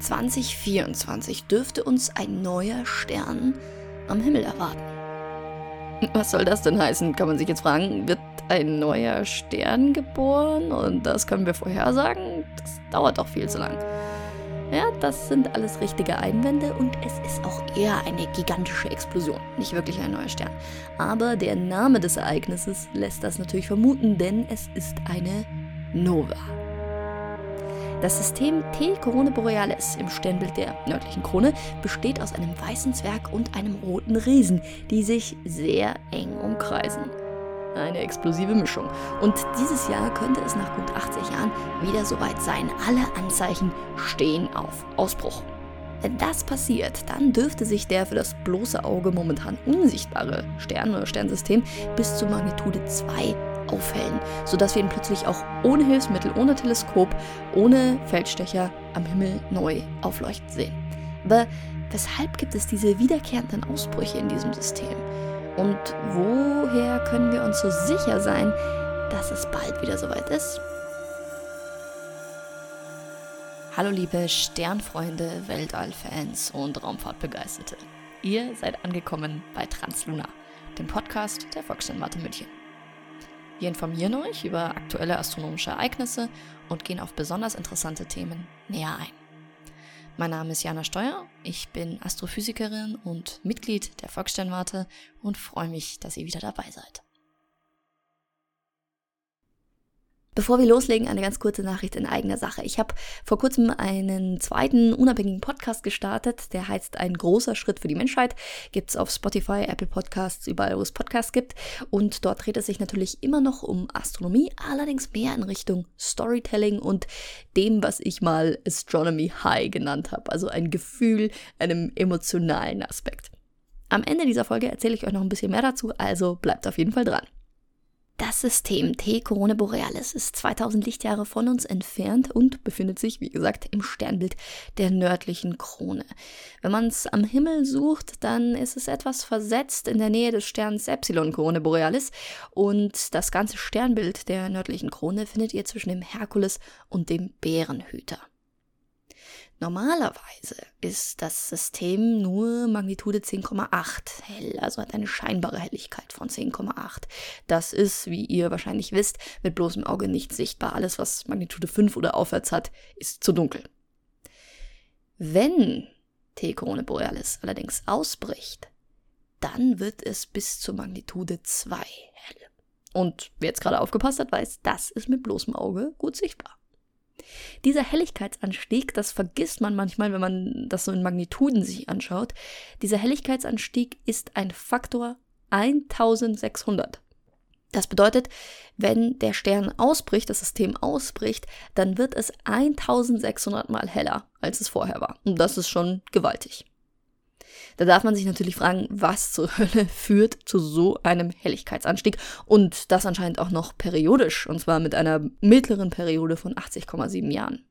2024 dürfte uns ein neuer Stern am Himmel erwarten. Was soll das denn heißen, kann man sich jetzt fragen. Wird ein neuer Stern geboren und das können wir vorhersagen? Das dauert doch viel zu lang. Ja, das sind alles richtige Einwände und es ist auch eher eine gigantische Explosion, nicht wirklich ein neuer Stern. Aber der Name des Ereignisses lässt das natürlich vermuten, denn es ist eine Nova. Das System T Corona Borealis im Sternbild der nördlichen Krone besteht aus einem weißen Zwerg und einem roten Riesen, die sich sehr eng umkreisen. Eine explosive Mischung. Und dieses Jahr könnte es nach gut 80 Jahren wieder soweit sein. Alle Anzeichen stehen auf Ausbruch. Wenn das passiert, dann dürfte sich der für das bloße Auge momentan unsichtbare Stern oder Sternsystem bis zur Magnitude 2 aufhellen, sodass wir ihn plötzlich auch ohne Hilfsmittel, ohne Teleskop, ohne Feldstecher am Himmel neu aufleuchten sehen. Aber weshalb gibt es diese wiederkehrenden Ausbrüche in diesem System? Und woher können wir uns so sicher sein, dass es bald wieder soweit ist? Hallo liebe Sternfreunde, Weltallfans und Raumfahrtbegeisterte. Ihr seid angekommen bei Translunar, dem Podcast der Volkssternwarte München. Wir informieren euch über aktuelle astronomische Ereignisse und gehen auf besonders interessante Themen näher ein. Mein Name ist Jana Steuer, ich bin Astrophysikerin und Mitglied der Volkssternwarte und freue mich, dass ihr wieder dabei seid. Bevor wir loslegen, eine ganz kurze Nachricht in eigener Sache. Ich habe vor kurzem einen zweiten unabhängigen Podcast gestartet, der heißt Ein großer Schritt für die Menschheit. Gibt es auf Spotify, Apple Podcasts, überall, wo es Podcasts gibt. Und dort dreht es sich natürlich immer noch um Astronomie, allerdings mehr in Richtung Storytelling und dem, was ich mal Astronomy High genannt habe. Also ein Gefühl, einem emotionalen Aspekt. Am Ende dieser Folge erzähle ich euch noch ein bisschen mehr dazu, also bleibt auf jeden Fall dran. Das System T Corona Borealis ist 2000 Lichtjahre von uns entfernt und befindet sich, wie gesagt, im Sternbild der nördlichen Krone. Wenn man es am Himmel sucht, dann ist es etwas versetzt in der Nähe des Sterns Epsilon Corona Borealis und das ganze Sternbild der nördlichen Krone findet ihr zwischen dem Herkules und dem Bärenhüter. Normalerweise ist das System nur Magnitude 10,8 hell, also hat eine scheinbare Helligkeit von 10,8. Das ist, wie ihr wahrscheinlich wisst, mit bloßem Auge nicht sichtbar. Alles, was Magnitude 5 oder aufwärts hat, ist zu dunkel. Wenn T Corona Borealis allerdings ausbricht, dann wird es bis zur Magnitude 2 hell. Und wer jetzt gerade aufgepasst hat, weiß, das ist mit bloßem Auge gut sichtbar. Dieser Helligkeitsanstieg, das vergisst man manchmal, wenn man das so in Magnituden sich anschaut. Dieser Helligkeitsanstieg ist ein Faktor 1600. Das bedeutet, wenn der Stern ausbricht, das System ausbricht, dann wird es 1600 mal heller, als es vorher war. Und das ist schon gewaltig. Da darf man sich natürlich fragen, was zur Hölle führt zu so einem Helligkeitsanstieg und das anscheinend auch noch periodisch und zwar mit einer mittleren Periode von 80,7 Jahren.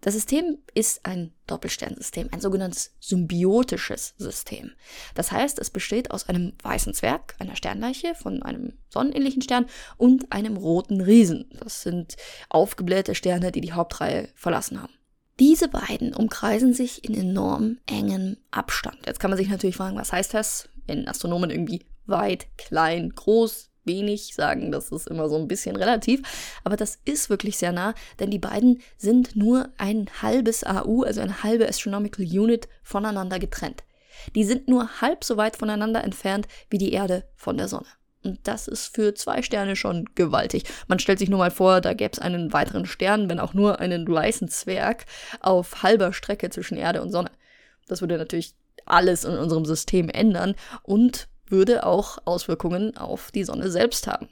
Das System ist ein Doppelsternsystem, ein sogenanntes symbiotisches System. Das heißt, es besteht aus einem weißen Zwerg, einer Sternleiche von einem sonnenähnlichen Stern und einem roten Riesen. Das sind aufgeblähte Sterne, die die Hauptreihe verlassen haben. Diese beiden umkreisen sich in enorm engem Abstand. Jetzt kann man sich natürlich fragen, was heißt das? Wenn Astronomen irgendwie weit, klein, groß, wenig sagen, das ist immer so ein bisschen relativ, aber das ist wirklich sehr nah, denn die beiden sind nur ein halbes AU, also eine halbe Astronomical Unit voneinander getrennt. Die sind nur halb so weit voneinander entfernt wie die Erde von der Sonne. Und das ist für zwei Sterne schon gewaltig. Man stellt sich nur mal vor, da gäbe es einen weiteren Stern, wenn auch nur einen weißen Zwerg, auf halber Strecke zwischen Erde und Sonne. Das würde natürlich alles in unserem System ändern und würde auch Auswirkungen auf die Sonne selbst haben.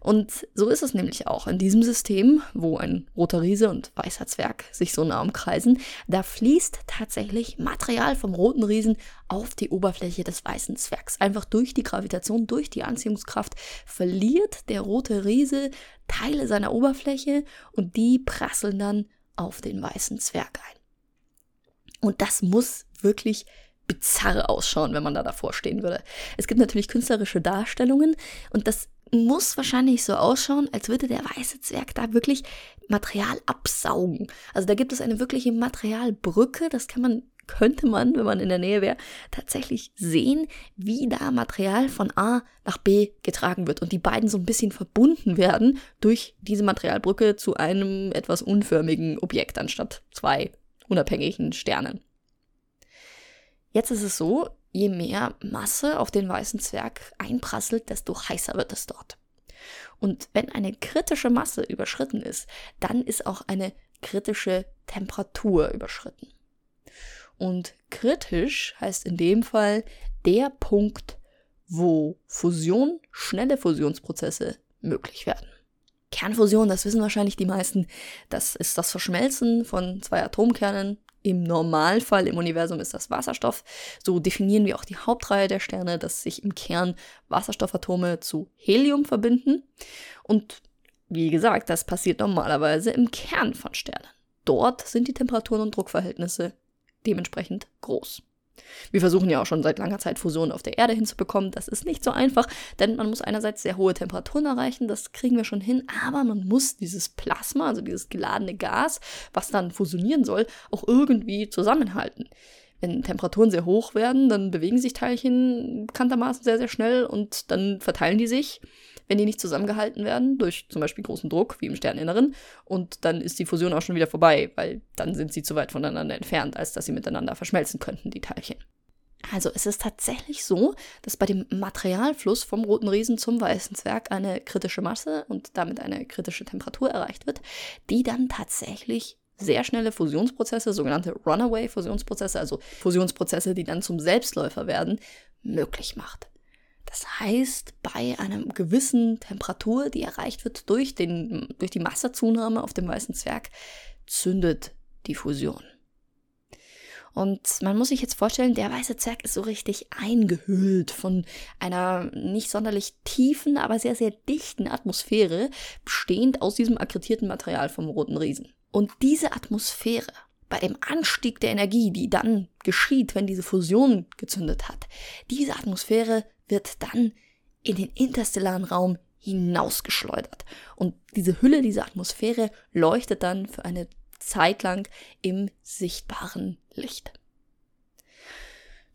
Und so ist es nämlich auch in diesem System, wo ein roter Riese und weißer Zwerg sich so nah umkreisen, da fließt tatsächlich Material vom roten Riesen auf die Oberfläche des weißen Zwergs. Einfach durch die Gravitation, durch die Anziehungskraft verliert der rote Riese Teile seiner Oberfläche und die prasseln dann auf den weißen Zwerg ein. Und das muss wirklich bizarr ausschauen, wenn man da davor stehen würde. Es gibt natürlich künstlerische Darstellungen und das muss wahrscheinlich so ausschauen, als würde der weiße Zwerg da wirklich Material absaugen. Also da gibt es eine wirkliche Materialbrücke, das kann man könnte man, wenn man in der Nähe wäre, tatsächlich sehen, wie da Material von A nach B getragen wird und die beiden so ein bisschen verbunden werden durch diese Materialbrücke zu einem etwas unförmigen Objekt anstatt zwei unabhängigen Sternen. Jetzt ist es so, je mehr Masse auf den weißen Zwerg einprasselt, desto heißer wird es dort. Und wenn eine kritische Masse überschritten ist, dann ist auch eine kritische Temperatur überschritten. Und kritisch heißt in dem Fall der Punkt, wo Fusion, schnelle Fusionsprozesse möglich werden. Kernfusion, das wissen wahrscheinlich die meisten, das ist das Verschmelzen von zwei Atomkernen. Im Normalfall im Universum ist das Wasserstoff. So definieren wir auch die Hauptreihe der Sterne, dass sich im Kern Wasserstoffatome zu Helium verbinden. Und wie gesagt, das passiert normalerweise im Kern von Sternen. Dort sind die Temperaturen und Druckverhältnisse dementsprechend groß. Wir versuchen ja auch schon seit langer Zeit Fusion auf der Erde hinzubekommen. Das ist nicht so einfach, denn man muss einerseits sehr hohe Temperaturen erreichen, das kriegen wir schon hin, aber man muss dieses Plasma, also dieses geladene Gas, was dann fusionieren soll, auch irgendwie zusammenhalten. Wenn Temperaturen sehr hoch werden, dann bewegen sich Teilchen bekanntermaßen sehr, sehr schnell und dann verteilen die sich wenn die nicht zusammengehalten werden, durch zum Beispiel großen Druck, wie im Sterninneren. Und dann ist die Fusion auch schon wieder vorbei, weil dann sind sie zu weit voneinander entfernt, als dass sie miteinander verschmelzen könnten, die Teilchen. Also es ist tatsächlich so, dass bei dem Materialfluss vom roten Riesen zum weißen Zwerg eine kritische Masse und damit eine kritische Temperatur erreicht wird, die dann tatsächlich sehr schnelle Fusionsprozesse, sogenannte Runaway-Fusionsprozesse, also Fusionsprozesse, die dann zum Selbstläufer werden, möglich macht. Das heißt, bei einer gewissen Temperatur, die erreicht wird durch, den, durch die Massezunahme auf dem weißen Zwerg, zündet die Fusion. Und man muss sich jetzt vorstellen, der weiße Zwerg ist so richtig eingehüllt von einer nicht sonderlich tiefen, aber sehr, sehr dichten Atmosphäre, bestehend aus diesem akkreditierten Material vom roten Riesen. Und diese Atmosphäre, bei dem Anstieg der Energie, die dann geschieht, wenn diese Fusion gezündet hat, diese Atmosphäre wird dann in den interstellaren Raum hinausgeschleudert. Und diese Hülle, diese Atmosphäre leuchtet dann für eine Zeit lang im sichtbaren Licht.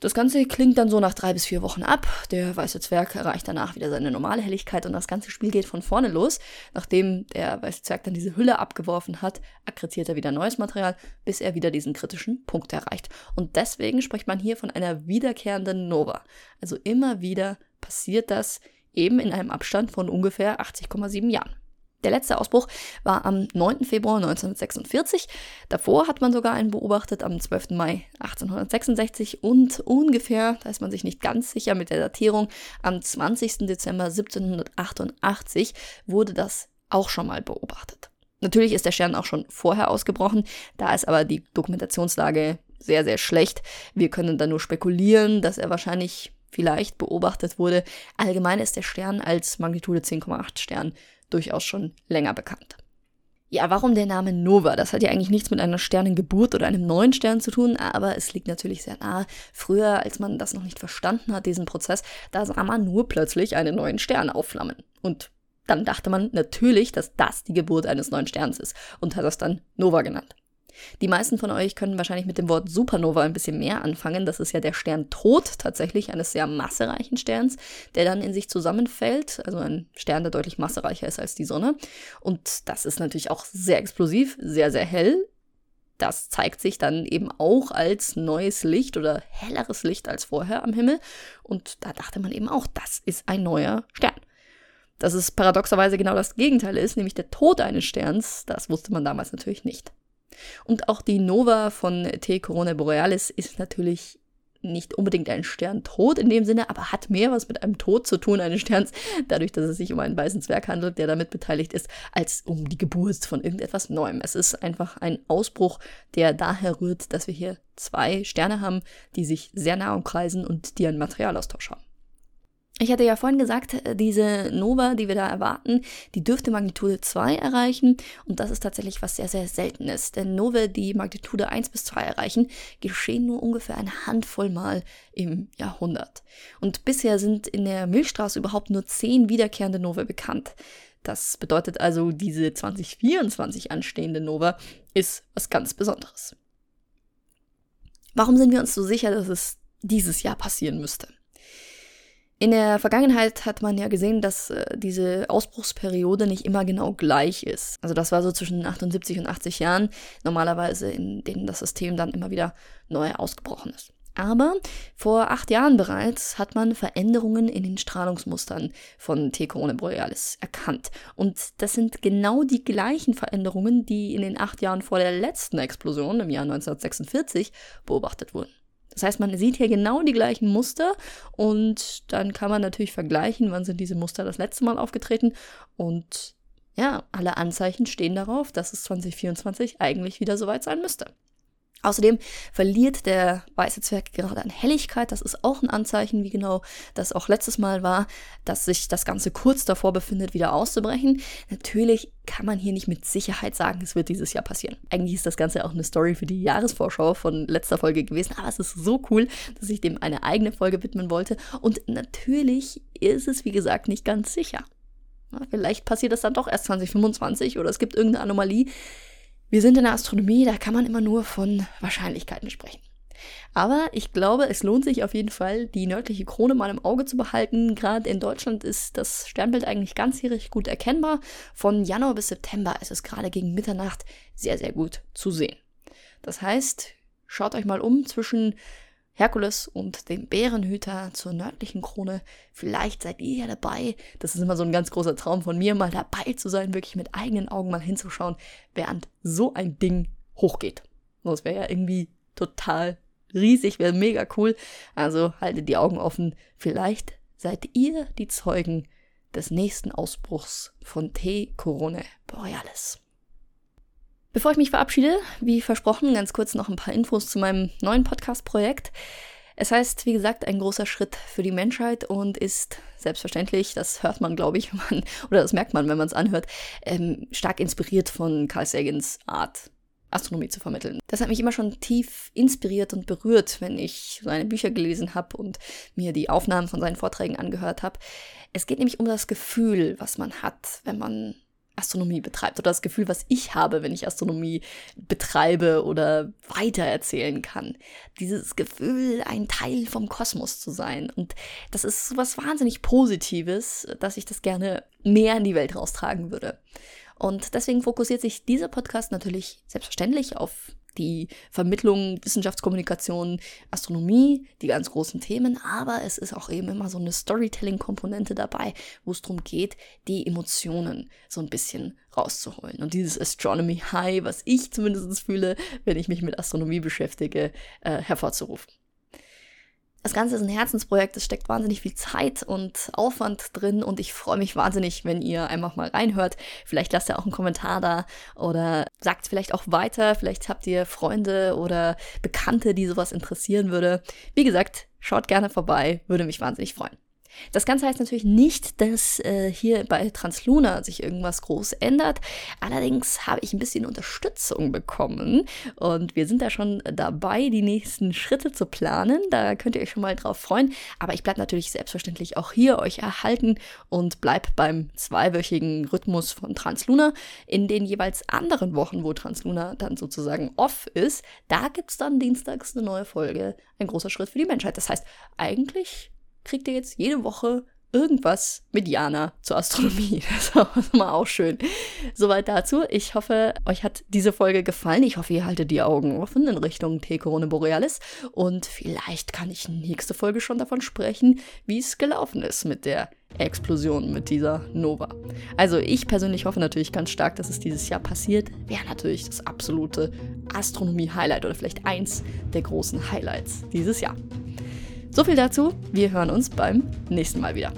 Das Ganze klingt dann so nach drei bis vier Wochen ab. Der weiße Zwerg erreicht danach wieder seine normale Helligkeit und das ganze Spiel geht von vorne los. Nachdem der weiße Zwerg dann diese Hülle abgeworfen hat, akkretiert er wieder neues Material, bis er wieder diesen kritischen Punkt erreicht. Und deswegen spricht man hier von einer wiederkehrenden Nova. Also immer wieder passiert das eben in einem Abstand von ungefähr 80,7 Jahren. Der letzte Ausbruch war am 9. Februar 1946. Davor hat man sogar einen beobachtet am 12. Mai 1866 und ungefähr, da ist man sich nicht ganz sicher mit der Datierung, am 20. Dezember 1788 wurde das auch schon mal beobachtet. Natürlich ist der Stern auch schon vorher ausgebrochen, da ist aber die Dokumentationslage sehr, sehr schlecht. Wir können dann nur spekulieren, dass er wahrscheinlich vielleicht beobachtet wurde. Allgemein ist der Stern als Magnitude 10,8 Stern durchaus schon länger bekannt. Ja, warum der Name Nova? Das hat ja eigentlich nichts mit einer Sternengeburt oder einem neuen Stern zu tun, aber es liegt natürlich sehr nahe. Früher, als man das noch nicht verstanden hat, diesen Prozess, da sah man nur plötzlich einen neuen Stern aufflammen. Und dann dachte man natürlich, dass das die Geburt eines neuen Sterns ist und hat das dann Nova genannt. Die meisten von euch können wahrscheinlich mit dem Wort Supernova ein bisschen mehr anfangen. Das ist ja der Sterntod tatsächlich eines sehr massereichen Sterns, der dann in sich zusammenfällt. Also ein Stern, der deutlich massereicher ist als die Sonne. Und das ist natürlich auch sehr explosiv, sehr, sehr hell. Das zeigt sich dann eben auch als neues Licht oder helleres Licht als vorher am Himmel. Und da dachte man eben auch, das ist ein neuer Stern. Dass es paradoxerweise genau das Gegenteil ist, nämlich der Tod eines Sterns, das wusste man damals natürlich nicht. Und auch die Nova von T. Corona Borealis ist natürlich nicht unbedingt ein Sterntod in dem Sinne, aber hat mehr was mit einem Tod zu tun eines Sterns, dadurch, dass es sich um einen weißen Zwerg handelt, der damit beteiligt ist, als um die Geburt von irgendetwas Neuem. Es ist einfach ein Ausbruch, der daher rührt, dass wir hier zwei Sterne haben, die sich sehr nah umkreisen und die einen Materialaustausch haben. Ich hatte ja vorhin gesagt, äh, diese Nova, die wir da erwarten, die dürfte Magnitude 2 erreichen. Und das ist tatsächlich was sehr, sehr Seltenes. Denn Nova, die Magnitude 1 bis 2 erreichen, geschehen nur ungefähr eine Handvoll Mal im Jahrhundert. Und bisher sind in der Milchstraße überhaupt nur 10 wiederkehrende Nova bekannt. Das bedeutet also, diese 2024 anstehende Nova ist was ganz Besonderes. Warum sind wir uns so sicher, dass es dieses Jahr passieren müsste? In der Vergangenheit hat man ja gesehen, dass äh, diese Ausbruchsperiode nicht immer genau gleich ist. Also das war so zwischen 78 und 80 Jahren normalerweise, in denen das System dann immer wieder neu ausgebrochen ist. Aber vor acht Jahren bereits hat man Veränderungen in den Strahlungsmustern von T. Corona Borealis erkannt. Und das sind genau die gleichen Veränderungen, die in den acht Jahren vor der letzten Explosion im Jahr 1946 beobachtet wurden. Das heißt, man sieht hier genau die gleichen Muster und dann kann man natürlich vergleichen, wann sind diese Muster das letzte Mal aufgetreten und ja, alle Anzeichen stehen darauf, dass es 2024 eigentlich wieder soweit sein müsste. Außerdem verliert der weiße Zwerg gerade an Helligkeit. Das ist auch ein Anzeichen, wie genau das auch letztes Mal war, dass sich das Ganze kurz davor befindet, wieder auszubrechen. Natürlich kann man hier nicht mit Sicherheit sagen, es wird dieses Jahr passieren. Eigentlich ist das Ganze auch eine Story für die Jahresvorschau von letzter Folge gewesen, aber es ist so cool, dass ich dem eine eigene Folge widmen wollte. Und natürlich ist es, wie gesagt, nicht ganz sicher. vielleicht passiert das dann doch erst 2025 oder es gibt irgendeine Anomalie wir sind in der Astronomie, da kann man immer nur von Wahrscheinlichkeiten sprechen. Aber ich glaube, es lohnt sich auf jeden Fall, die nördliche Krone mal im Auge zu behalten. Gerade in Deutschland ist das Sternbild eigentlich ganzjährig gut erkennbar. Von Januar bis September ist es gerade gegen Mitternacht sehr, sehr gut zu sehen. Das heißt, schaut euch mal um zwischen Herkules und dem Bärenhüter zur nördlichen Krone. Vielleicht seid ihr ja dabei. Das ist immer so ein ganz großer Traum von mir, mal dabei zu sein, wirklich mit eigenen Augen mal hinzuschauen, während so ein Ding hochgeht. Das wäre ja irgendwie total riesig, wäre mega cool. Also haltet die Augen offen. Vielleicht seid ihr die Zeugen des nächsten Ausbruchs von T. Corone Borealis. Bevor ich mich verabschiede, wie versprochen, ganz kurz noch ein paar Infos zu meinem neuen Podcast-Projekt. Es heißt, wie gesagt, ein großer Schritt für die Menschheit und ist selbstverständlich, das hört man, glaube ich, man, oder das merkt man, wenn man es anhört, ähm, stark inspiriert von Carl Sagans Art, Astronomie zu vermitteln. Das hat mich immer schon tief inspiriert und berührt, wenn ich seine Bücher gelesen habe und mir die Aufnahmen von seinen Vorträgen angehört habe. Es geht nämlich um das Gefühl, was man hat, wenn man Astronomie betreibt oder das Gefühl, was ich habe, wenn ich Astronomie betreibe oder weitererzählen kann. Dieses Gefühl, ein Teil vom Kosmos zu sein. Und das ist so was wahnsinnig Positives, dass ich das gerne mehr in die Welt raustragen würde. Und deswegen fokussiert sich dieser Podcast natürlich selbstverständlich auf die Vermittlung, Wissenschaftskommunikation, Astronomie, die ganz großen Themen, aber es ist auch eben immer so eine Storytelling-Komponente dabei, wo es darum geht, die Emotionen so ein bisschen rauszuholen. Und dieses Astronomy High, was ich zumindest fühle, wenn ich mich mit Astronomie beschäftige, äh, hervorzurufen. Das Ganze ist ein Herzensprojekt, es steckt wahnsinnig viel Zeit und Aufwand drin und ich freue mich wahnsinnig, wenn ihr einfach mal reinhört. Vielleicht lasst ihr auch einen Kommentar da oder sagt vielleicht auch weiter. Vielleicht habt ihr Freunde oder Bekannte, die sowas interessieren würde. Wie gesagt, schaut gerne vorbei, würde mich wahnsinnig freuen. Das Ganze heißt natürlich nicht, dass äh, hier bei Transluna sich irgendwas groß ändert. Allerdings habe ich ein bisschen Unterstützung bekommen und wir sind da schon dabei, die nächsten Schritte zu planen. Da könnt ihr euch schon mal drauf freuen. Aber ich bleibe natürlich selbstverständlich auch hier euch erhalten und bleibe beim zweiwöchigen Rhythmus von Transluna. In den jeweils anderen Wochen, wo Transluna dann sozusagen off ist, da gibt es dann dienstags eine neue Folge. Ein großer Schritt für die Menschheit. Das heißt, eigentlich kriegt ihr jetzt jede Woche irgendwas mit Jana zur Astronomie. Das ist mal auch schön. Soweit dazu. Ich hoffe, euch hat diese Folge gefallen. Ich hoffe, ihr haltet die Augen offen in Richtung T. Corona Borealis. Und vielleicht kann ich nächste Folge schon davon sprechen, wie es gelaufen ist mit der Explosion, mit dieser Nova. Also ich persönlich hoffe natürlich ganz stark, dass es dieses Jahr passiert. Wäre natürlich das absolute Astronomie-Highlight oder vielleicht eins der großen Highlights dieses Jahr. So viel dazu. Wir hören uns beim nächsten Mal wieder.